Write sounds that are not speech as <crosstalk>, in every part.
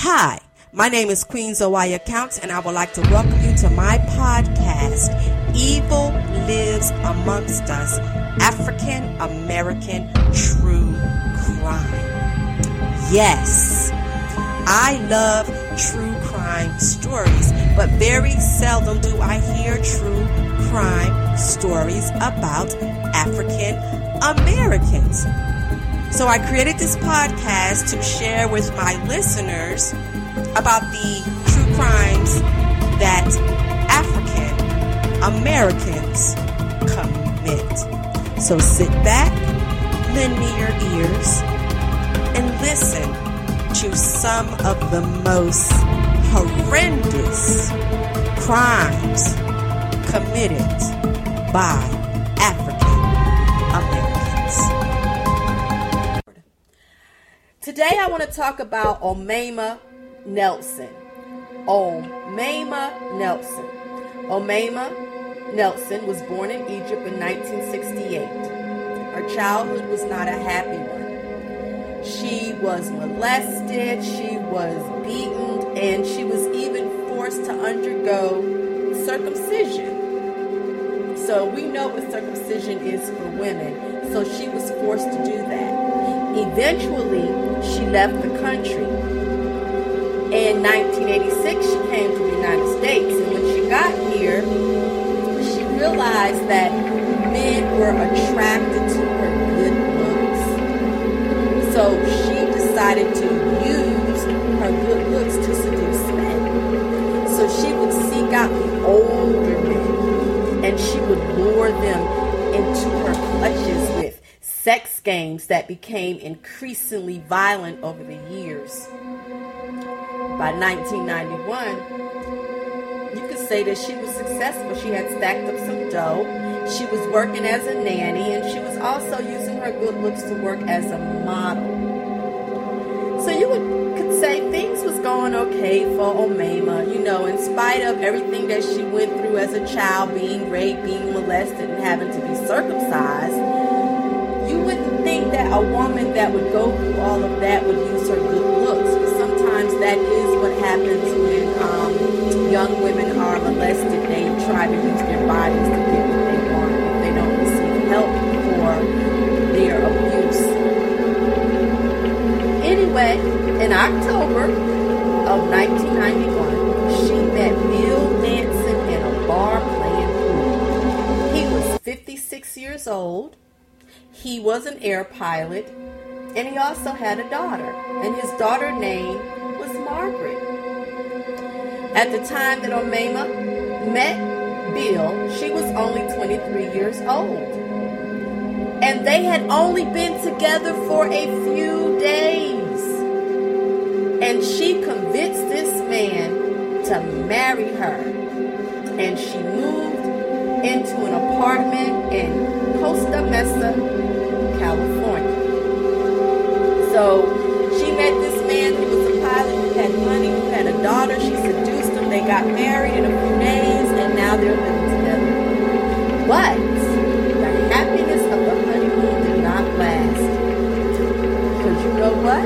Hi, my name is Queen Zawaya Counts, and I would like to welcome you to my podcast, Evil Lives Amongst Us African American True Crime. Yes, I love true crime stories, but very seldom do I hear true crime stories about African Americans. So I created this podcast to share with my listeners about the true crimes that African Americans commit. So sit back, lend me your ears, and listen to some of the most horrendous crimes committed by African Americans. Today I want to talk about Omaima Nelson. Omaima Nelson. Omaima Nelson was born in Egypt in 1968. Her childhood was not a happy one. She was molested, she was beaten, and she was even forced to undergo circumcision. So we know what circumcision is for women, so she was forced to do that. Eventually, she left the country. In 1986, she came to the United States, and when she got here, she realized that men were attracted to her good looks. So she decided to use her good looks to seduce men. So she would seek out the older men, and she would lure them into her clutches sex games that became increasingly violent over the years. By 1991, you could say that she was successful. She had stacked up some dough. She was working as a nanny, and she was also using her good looks to work as a model. So you would, could say things was going okay for Omaima, you know, in spite of everything that she went through as a child, being raped, being molested, and having to be circumcised you wouldn't think that a woman that would go through all of that would use her good looks. But sometimes that is what happens when um, young women are molested. They try to use their bodies to get what they want if they don't receive help for their abuse. Anyway, in October of 1991, she met Bill Nanson in a bar playing pool. He was 56 years old he was an air pilot, and he also had a daughter, and his daughter name was Margaret. At the time that Omaima met Bill, she was only 23 years old. And they had only been together for a few days. And she convinced this man to marry her. And she moved into an apartment in Costa Mesa, California. So she met this man who was a pilot who had money, who had a daughter. She seduced him. They got married in a few days, and now they're living together. But the happiness of the honeymoon did not last. Because you know what?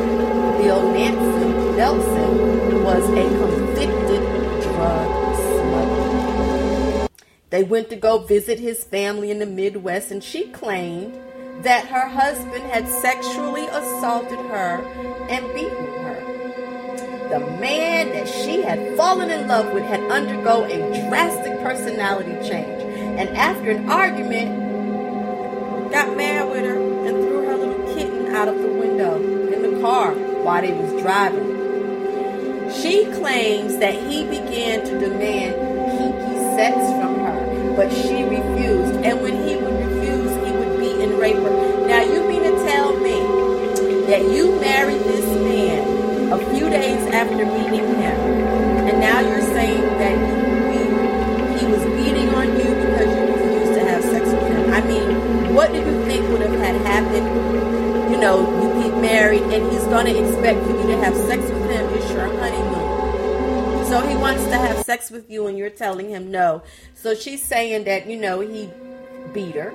Bill Nanson Nelson was a convicted drug smuggler. They went to go visit his family in the Midwest, and she claimed that her husband had sexually assaulted her and beaten her. The man that she had fallen in love with had undergone a drastic personality change, and after an argument, got mad with her and threw her little kitten out of the window in the car while they was driving. She claims that he began to demand kinky sex from her, but she refused. And when he he would beat and rape her. Now you mean to tell me that you married this man a few days after meeting him, and now you're saying that he, he was beating on you because you refused to have sex with him? I mean, what do you think would have had happened? You know, you get married and he's to expect you to have sex with him. It's your honeymoon. So he wants to have sex with you and you're telling him no. So she's saying that, you know, he beat her.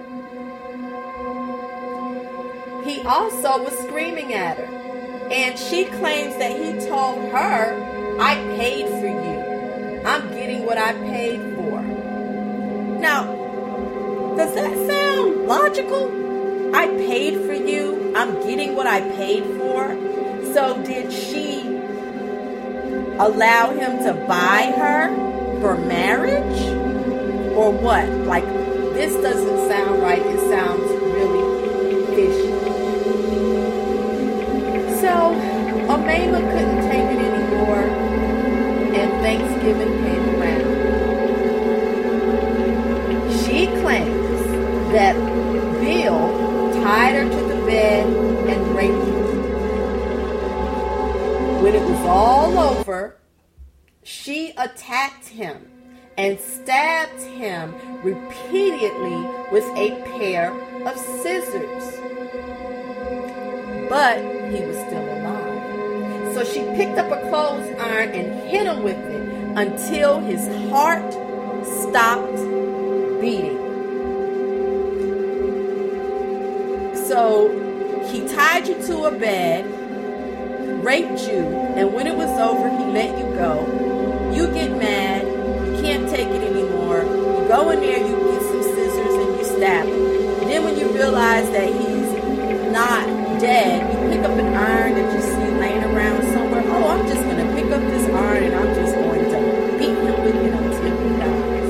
He also was screaming at her. And she claims that he told her, I paid for you. I'm getting what I paid for. Now, does that sound logical? I paid for you. I'm getting what I paid for. So, did she allow him to buy her for marriage? Or what? Like, this doesn't sound right. It sounds So, Omaima couldn't take it anymore, and Thanksgiving came around. She claims that Bill tied her to the bed and raped her. When it was all over, she attacked him and stabbed him repeatedly with a pair of scissors. But he was still. So she picked up a clothes iron and hit him with it until his heart stopped beating. So he tied you to a bed, raped you, and when it was over, he let you go. You get mad, you can't take it anymore. You go in there, you get some scissors, and you stab him. And then when you realize that he's not dead, you pick up an iron that you see laying around. Oh, I'm just going to pick up this iron and I'm just going to beat him with it until he dies.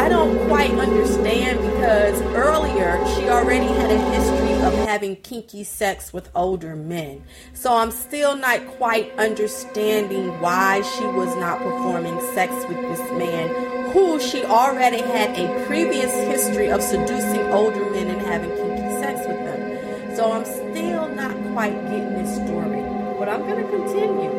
I don't quite understand because earlier she already had a history of having kinky sex with older men. So I'm still not quite understanding why she was not performing sex with this man who she already had a previous history of seducing older men and having kinky sex with them. So I'm quite getting this story, but I'm going to continue.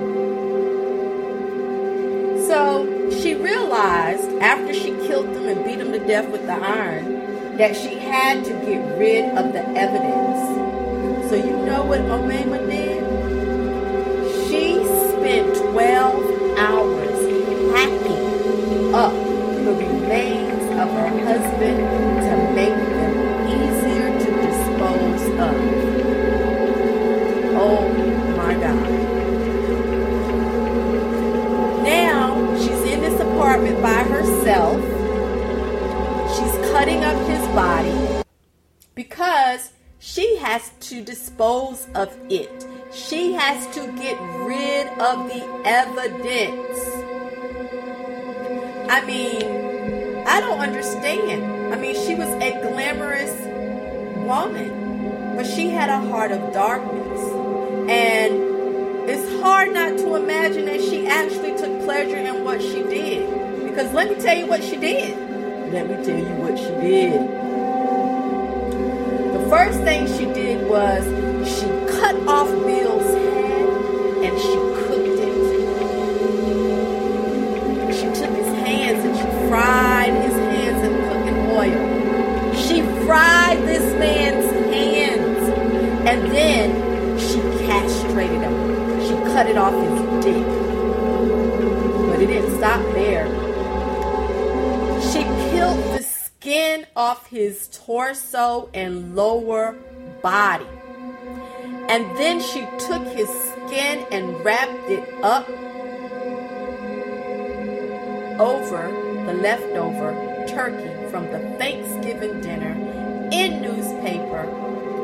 So she realized after she killed them and beat them to death with the iron that she had to get rid of the evidence. So you know what Omaima did? Herself. She's cutting up his body because she has to dispose of it. She has to get rid of the evidence. I mean, I don't understand. I mean, she was a glamorous woman, but she had a heart of darkness. And it's hard not to imagine that she actually took pleasure in what she did. Because let me tell you what she did. Let me tell you what she did. The first thing she did was she cut off Bill's head and she cooked it. She took his hands and she fried his hands in cooking oil. She fried this man's hands and then she castrated him. She cut it off his dick. But it didn't stop there. She peeled the skin off his torso and lower body. And then she took his skin and wrapped it up over the leftover turkey from the Thanksgiving dinner in newspaper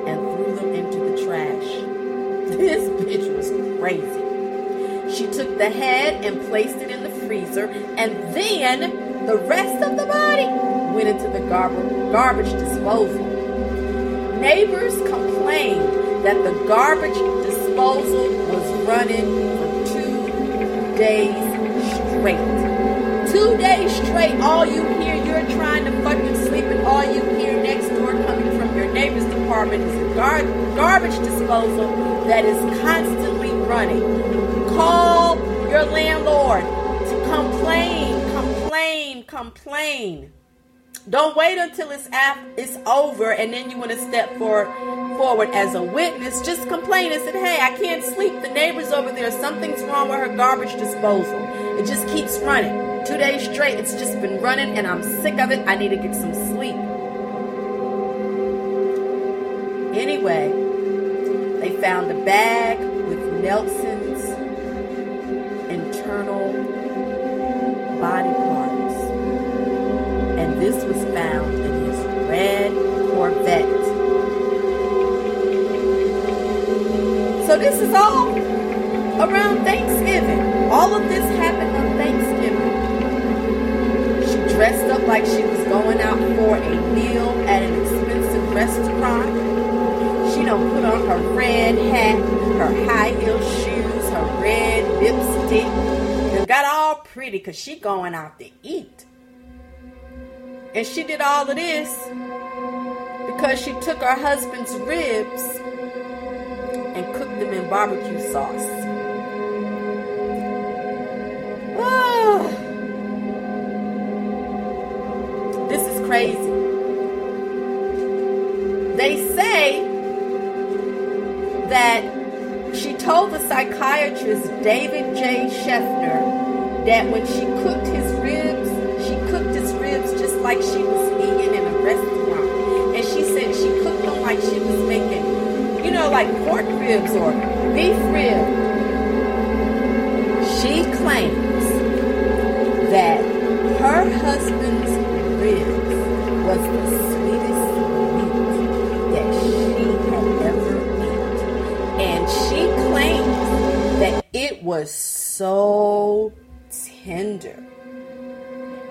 and threw them into the trash. <laughs> This bitch was crazy. She took the head and placed it in the freezer, and then the rest of the body went into the gar- garbage disposal. Neighbors complained that the garbage disposal was running for two days straight. Two days straight, all you hear, you're trying to fucking sleep, and all you hear next door coming from your neighbor's department is gar- garbage disposal that is constantly running. Call your landlord to complain, complain. Don't wait until it's af- it's over and then you want to step forward forward as a witness. Just complain and say, "Hey, I can't sleep. The neighbor's over there. Something's wrong with her garbage disposal. It just keeps running. Two days straight, it's just been running, and I'm sick of it. I need to get some sleep." Anyway, they found a bag with Nelson's internal body this was found in his red Corvette. So this is all around Thanksgiving. All of this happened on Thanksgiving. She dressed up like she was going out for a meal at an expensive restaurant. She don't put on her red hat, her high heel shoes, her red lipstick, and got all pretty because she going out to eat. And she did all of this because she took her husband's ribs and cooked them in barbecue sauce. This is crazy. They say that she told the psychiatrist David J. Scheffner that when she cooked his ribs, like she was eating in a restaurant. And she said she cooked them like she was making, you know, like pork ribs or beef ribs. She claims that her husband's ribs was the sweetest meat that she had ever eaten. And she claims that it was so tender.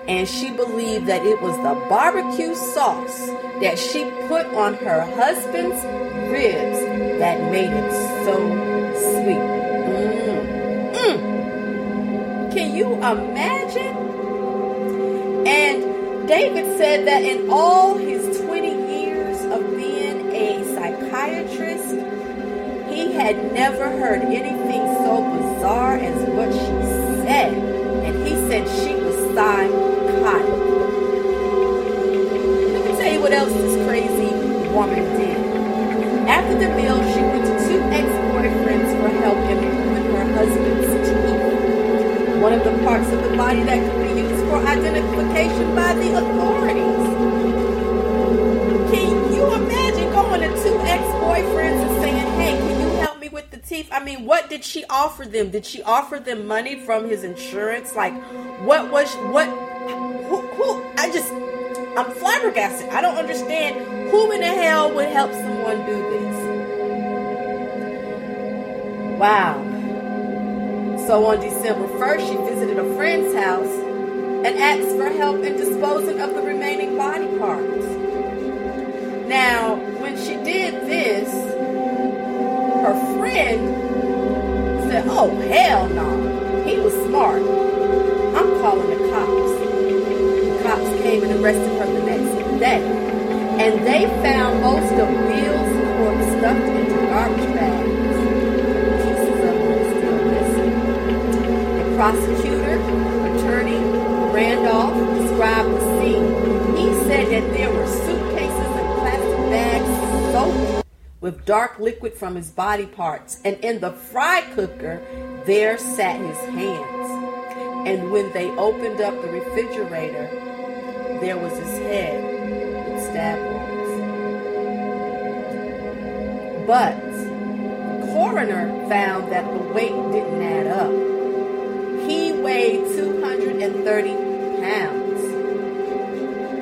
And she believed that it was the barbecue sauce that she put on her husband's ribs that made it so sweet. Mm. Mm. Can you imagine? And David said that in all his 20 years of being a psychiatrist, he had never heard anything so bizarre as what she said. And he said she was psychotic. Let me tell you what else this crazy woman did. After the meal, she went to two ex-boyfriends for help in removing her husband's teeth. One of the parts of the body that could be used for identification by the authorities. Can you imagine going to two ex-boyfriends and saying, hey, can you help me with the teeth? I mean, what did she offer them? Did she offer them money from his insurance? Like, what was, what, I just, I'm flabbergasted. I don't understand who in the hell would help someone do this. Wow. So on December 1st, she visited a friend's house and asked for help in disposing of the remaining body parts. Now, when she did this, her friend said, Oh, hell no. He was smart. I'm calling cops came and arrested her the next day. And they found most of Bill's corpse stuffed into garbage bags. Pieces of are still missing. The prosecutor, attorney Randolph, described the scene. He said that there were suitcases and plastic bags soaked with dark liquid from his body parts. And in the fry cooker, there sat his hands. And when they opened up the refrigerator, there was his head with stab wounds. But the coroner found that the weight didn't add up. He weighed 230 pounds.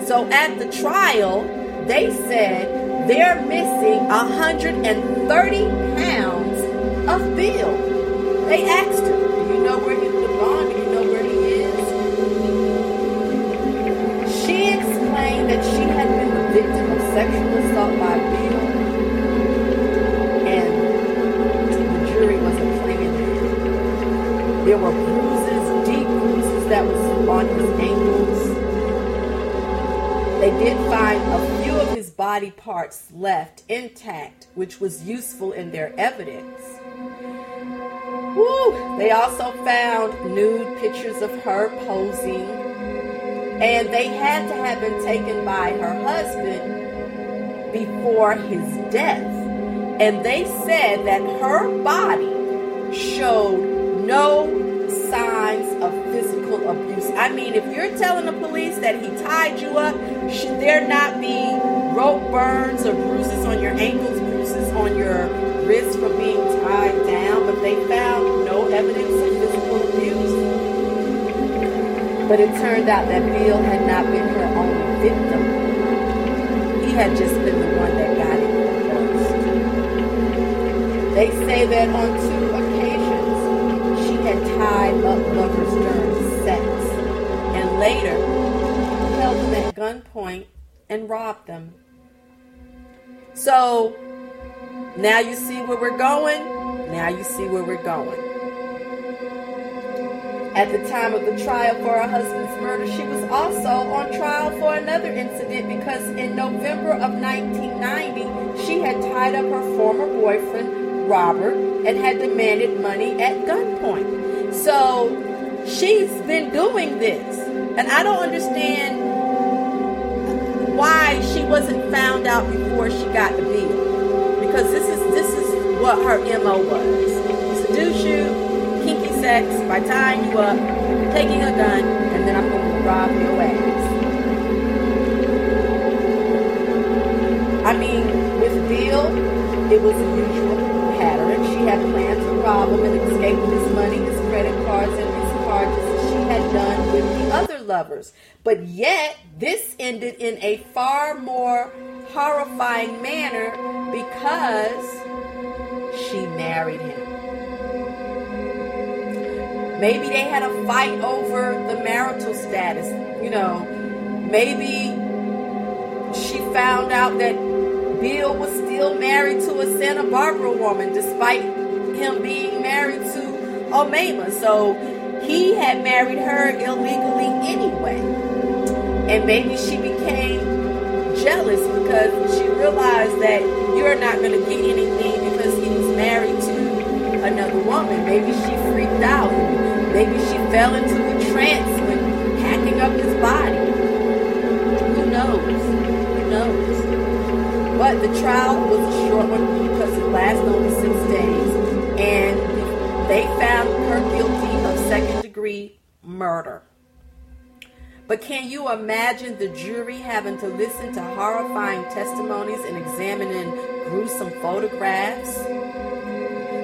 So at the trial, they said they're missing 130 pounds of Bill. They asked sexual assault by Bill, and the jury wasn't that. There were bruises, deep bruises that was on his ankles. They did find a few of his body parts left intact, which was useful in their evidence. Woo! They also found nude pictures of her posing, and they had to have been taken by her husband before his death. And they said that her body showed no signs of physical abuse. I mean, if you're telling the police that he tied you up, should there not be rope burns or bruises on your ankles, bruises on your wrists from being tied down, but they found no evidence of physical abuse. But it turned out that Bill had not been her only victim. Had just been the one that got it first. They say that on two occasions she had tied up lovers during sex and later held them at gunpoint and robbed them. So now you see where we're going. Now you see where we're going. At the time of the trial for her husband's murder, she was also on trial for another incident because in November of 1990, she had tied up her former boyfriend, Robert, and had demanded money at gunpoint. So she's been doing this. And I don't understand why she wasn't found out before she got the bill. Because this is this is what her MO was. Seduce you, kinky sex by tying you up, taking a gun, then I'm going to rob your ass. I mean, with Bill, it was a usual pattern. She had planned to rob him and escape with his money, his credit cards, and his cards as she had done with the other lovers. But yet, this ended in a far more horrifying manner because she married him. Maybe they had a fight over the marital status. You know, maybe she found out that Bill was still married to a Santa Barbara woman despite him being married to Omaima. So he had married her illegally anyway. And maybe she became jealous because she realized that you're not going to get anything because he was married to another woman. Maybe she freaked out Maybe she fell into a trance when packing up his body. Who knows? Who knows? But the trial was a short one because it lasted only six days. And they found her guilty of second degree murder. But can you imagine the jury having to listen to horrifying testimonies and examining gruesome photographs?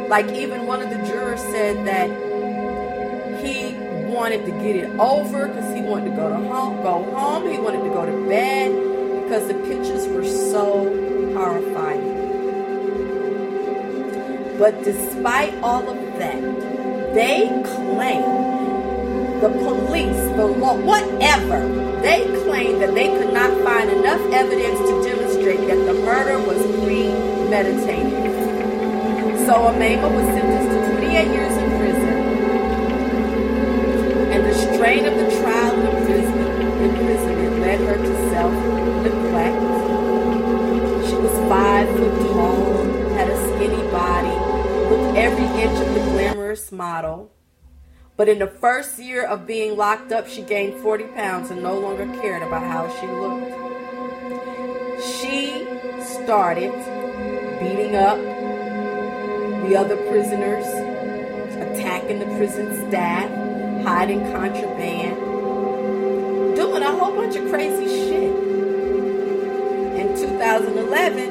Like, even one of the jurors said that he wanted to get it over because he wanted to go to home, go home. He wanted to go to bed because the pictures were so horrifying. But despite all of that, they claim the police, the law, whatever, they claim that they could not find enough evidence to demonstrate that the murder was premeditated. So Omaima was sentenced to 28 years in prison. And the strain of the trial and imprisonment, imprisonment led her to self-neglect. She was five foot tall, had a skinny body, looked every inch of the glamorous model. But in the first year of being locked up, she gained 40 pounds and no longer cared about how she looked. She started beating up the other prisoners, attacking the prison staff, hiding contraband, doing a whole bunch of crazy shit. In 2011,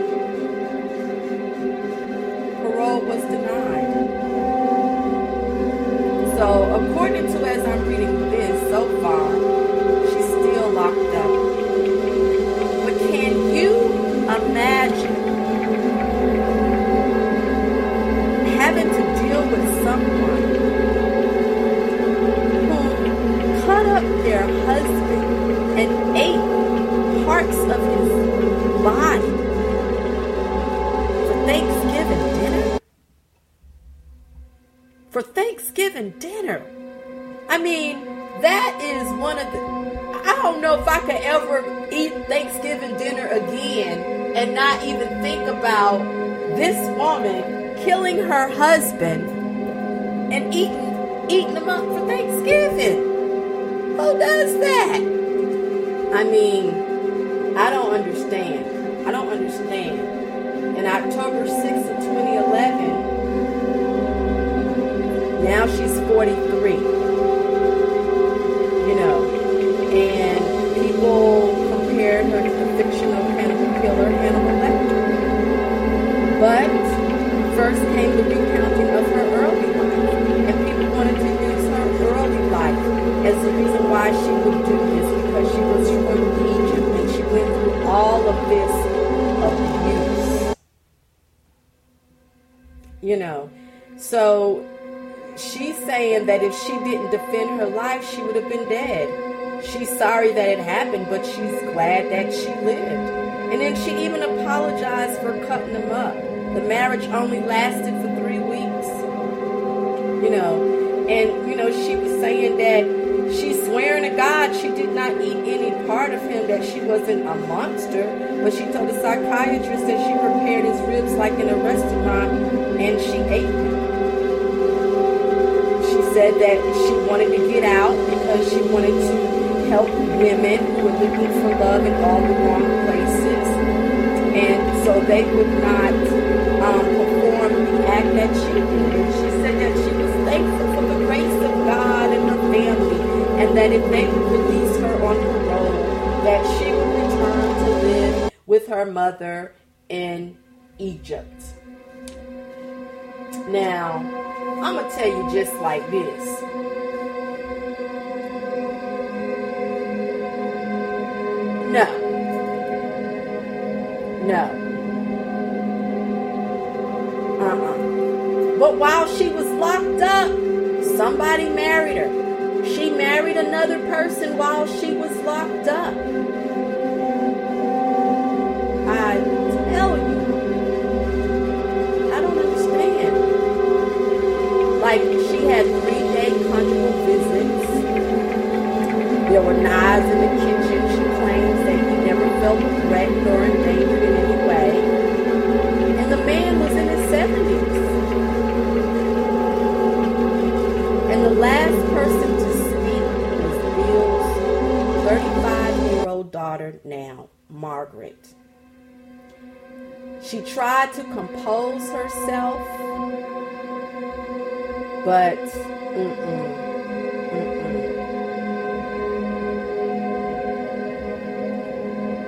parole was denied. Up for Thanksgiving. Who does that? I mean, I don't understand. I don't understand. In October 6th of 2011, now she's 43. You know, and people compared her to the fictional Hannibal killer Hannibal Lecter. But first came the recounting as the reason why she would do this because she was from Egypt and she went through all of this abuse. You know, so she's saying that if she didn't defend her life, she would have been dead. She's sorry that it happened, but she's glad that she lived. And then she even apologized for cutting them up. The marriage only lasted for three weeks. You know, and, you know, she was saying that she's swearing to God she did not eat any part of him, that she wasn't a monster. But she told the psychiatrist that she prepared his ribs like in a restaurant and she ate them She said that she wanted to get out because she wanted to help women who were looking for love in all the wrong places. And so they would not um, perform the act that she did. She said that she was thankful for the grace of God and her family, and that if they would release her on parole, that she would return to live with her mother in Egypt. Now, I'm going to tell you just like this. No. No. Uh-uh. But while she was locked up, somebody married her. She married another person while she was locked up. I tell you. I don't understand. Like she had three day conjugal visits. There were knives in the kitchen. She claims that he never felt threatened or She tried to compose herself but, mm-mm, mm-mm.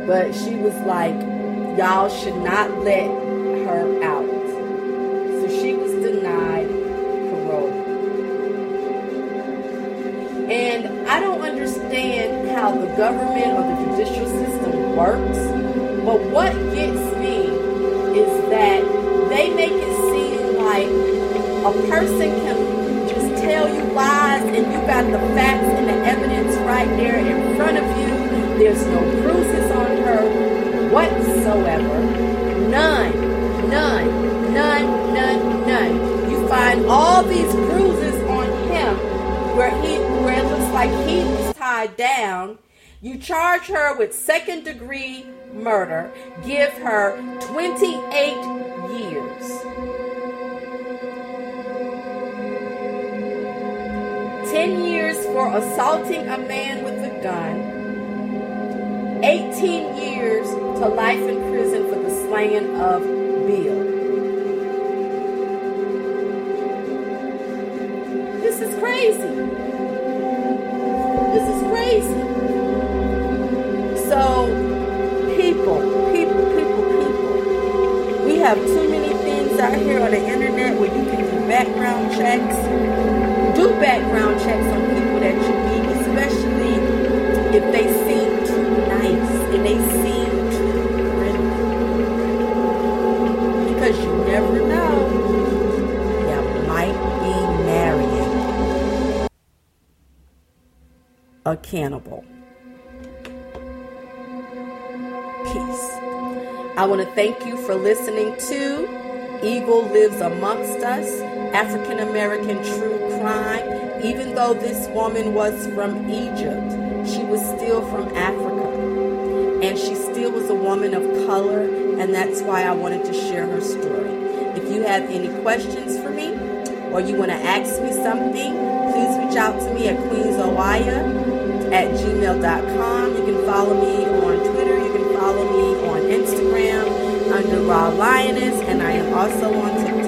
But she was like, y'all should not let her out. So she was denied parole. And I don't understand how the government or the judicial system works, but what gets me make it seem like a person can just tell you lies and you got the facts and the evidence right there in front of you. There's no bruises on her whatsoever. None, none, none, none, none. You find all these bruises on him where he where it looks like he was tied down. You charge her with second degree murder, give her 28 10 years for assaulting a man with a gun, 18 years to life in prison for the slaying of Bill. This is crazy. This is crazy. So, people, people, people, people, we have too many things out here a cannibal. Peace. I want to thank you for listening to Evil Lives Amongst Us, African American True Crime. Even though this woman was from Egypt, she was still from Africa. And she still was a woman of color, and that's why I wanted to share her story. If you have any questions for me, or you want to ask me something, please reach out to me at queensoaya at gmail.com. You can follow me on Twitter. You can follow me on Instagram under Raw Lioness, and I am also on TikTok.